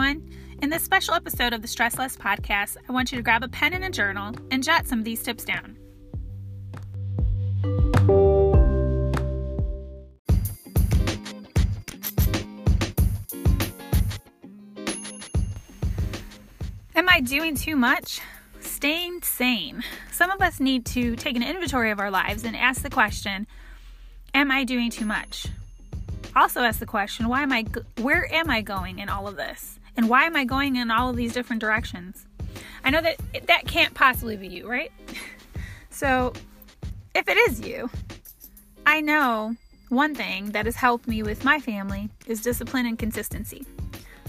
everyone. In this special episode of the Stress Less podcast, I want you to grab a pen and a journal and jot some of these tips down. Am I doing too much? Staying sane. Some of us need to take an inventory of our lives and ask the question Am I doing too much? Also ask the question Why am I, where am I going in all of this? And why am I going in all of these different directions? I know that that can't possibly be you, right? so, if it is you, I know one thing that has helped me with my family is discipline and consistency.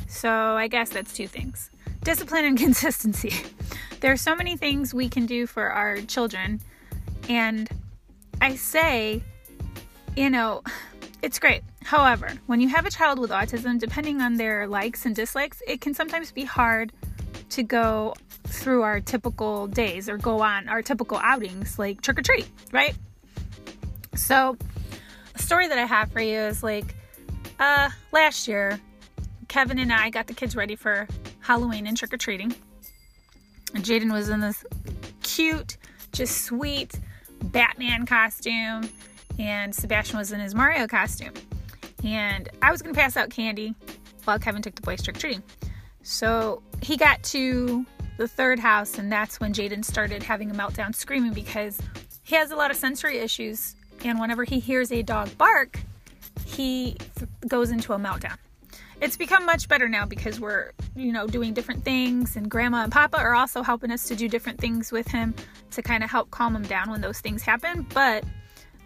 So, I guess that's two things discipline and consistency. There are so many things we can do for our children, and I say, you know, it's great. However, when you have a child with autism, depending on their likes and dislikes, it can sometimes be hard to go through our typical days or go on our typical outings like trick or treat, right? So, a story that I have for you is like uh last year Kevin and I got the kids ready for Halloween and trick or treating. And Jaden was in this cute, just sweet Batman costume, and Sebastian was in his Mario costume. And I was going to pass out candy while Kevin took the boys trick treating. So he got to the third house, and that's when Jaden started having a meltdown screaming because he has a lot of sensory issues. And whenever he hears a dog bark, he goes into a meltdown it's become much better now because we're you know doing different things and grandma and papa are also helping us to do different things with him to kind of help calm him down when those things happen but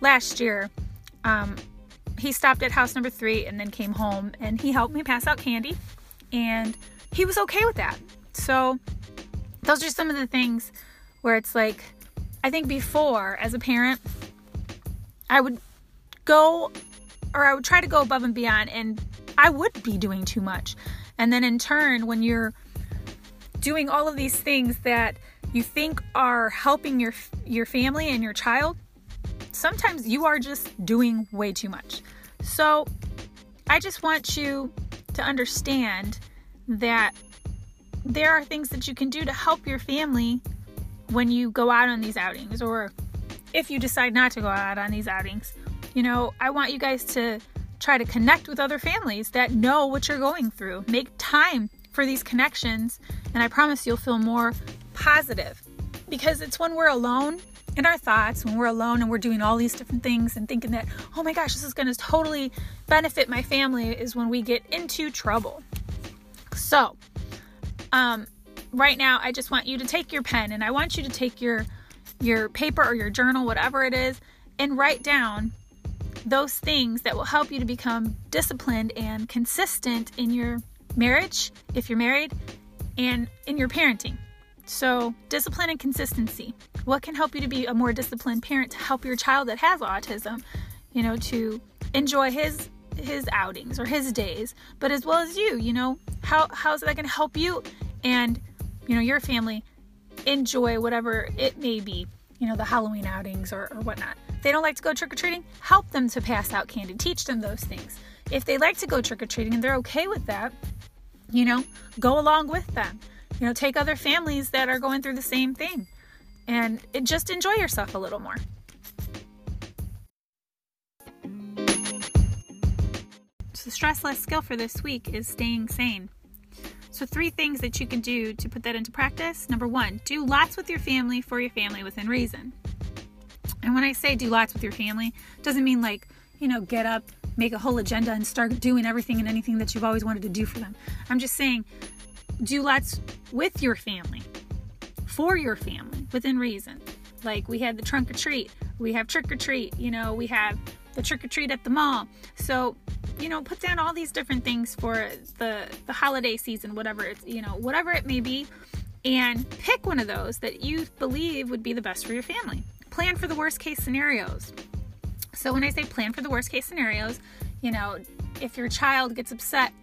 last year um, he stopped at house number three and then came home and he helped me pass out candy and he was okay with that so those are some of the things where it's like i think before as a parent i would go or i would try to go above and beyond and I would be doing too much. And then in turn, when you're doing all of these things that you think are helping your your family and your child, sometimes you are just doing way too much. So, I just want you to understand that there are things that you can do to help your family when you go out on these outings or if you decide not to go out on these outings. You know, I want you guys to try to connect with other families that know what you're going through. Make time for these connections, and I promise you'll feel more positive because it's when we're alone in our thoughts, when we're alone and we're doing all these different things and thinking that, oh my gosh, this is going to totally benefit my family, is when we get into trouble. So, um, right now, I just want you to take your pen and I want you to take your your paper or your journal, whatever it is, and write down those things that will help you to become disciplined and consistent in your marriage, if you're married, and in your parenting. So, discipline and consistency. What can help you to be a more disciplined parent to help your child that has autism, you know, to enjoy his his outings or his days, but as well as you, you know, how how's that going to help you and you know your family enjoy whatever it may be, you know, the Halloween outings or, or whatnot they don't like to go trick or treating, help them to pass out candy. Teach them those things. If they like to go trick or treating and they're okay with that, you know, go along with them. You know, take other families that are going through the same thing and just enjoy yourself a little more. So, stress less skill for this week is staying sane. So, three things that you can do to put that into practice. Number one, do lots with your family for your family within reason. And when I say do lots with your family, doesn't mean like, you know, get up, make a whole agenda and start doing everything and anything that you've always wanted to do for them. I'm just saying do lots with your family, for your family, within reason. Like we had the trunk or treat, we have trick or treat, you know, we have the trick or treat at the mall. So, you know, put down all these different things for the the holiday season, whatever it's, you know, whatever it may be, and pick one of those that you believe would be the best for your family plan for the worst case scenarios. So when I say plan for the worst case scenarios, you know, if your child gets upset,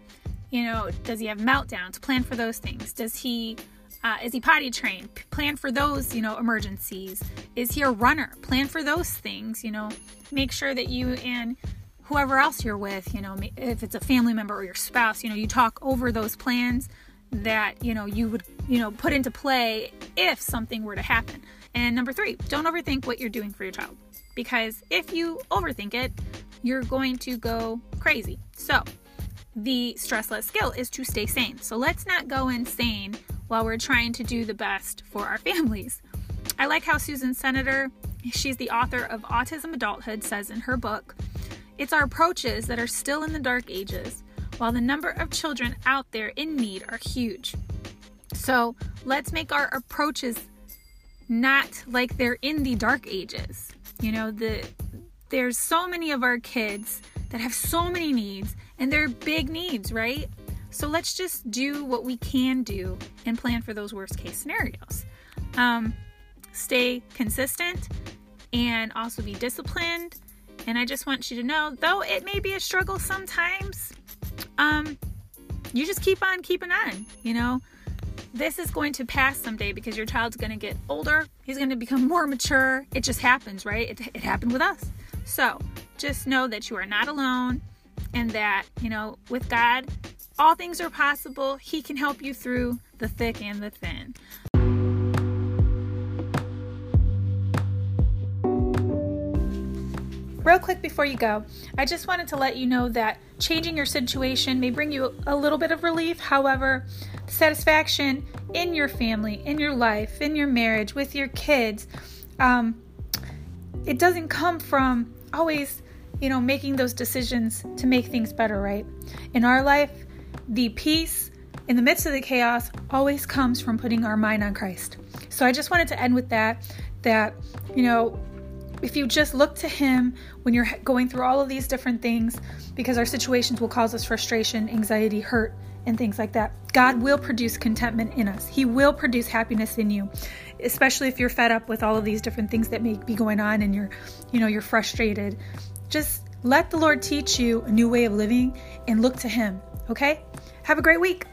you know, does he have meltdowns? Plan for those things. Does he uh, is he potty trained? Plan for those, you know, emergencies. Is he a runner? Plan for those things. You know, make sure that you and whoever else you're with, you know, if it's a family member or your spouse, you know, you talk over those plans that, you know, you would, you know, put into play if something were to happen. And number three, don't overthink what you're doing for your child because if you overthink it, you're going to go crazy. So, the stress less skill is to stay sane. So, let's not go insane while we're trying to do the best for our families. I like how Susan Senator, she's the author of Autism Adulthood, says in her book it's our approaches that are still in the dark ages, while the number of children out there in need are huge. So, let's make our approaches not like they're in the dark ages. You know, the there's so many of our kids that have so many needs and they're big needs, right? So let's just do what we can do and plan for those worst case scenarios. Um, stay consistent and also be disciplined. And I just want you to know, though it may be a struggle sometimes, um, you just keep on keeping on, you know this is going to pass someday because your child's going to get older. He's going to become more mature. It just happens, right? It, it happened with us. So just know that you are not alone and that, you know, with God, all things are possible. He can help you through the thick and the thin. Real quick before you go, I just wanted to let you know that changing your situation may bring you a little bit of relief. However, satisfaction in your family, in your life, in your marriage, with your kids, um, it doesn't come from always, you know, making those decisions to make things better, right? In our life, the peace in the midst of the chaos always comes from putting our mind on Christ. So I just wanted to end with that that, you know, if you just look to Him when you're going through all of these different things, because our situations will cause us frustration, anxiety, hurt, and things like that, God will produce contentment in us. He will produce happiness in you, especially if you're fed up with all of these different things that may be going on and you're, you know, you're frustrated. Just let the Lord teach you a new way of living and look to Him, okay? Have a great week.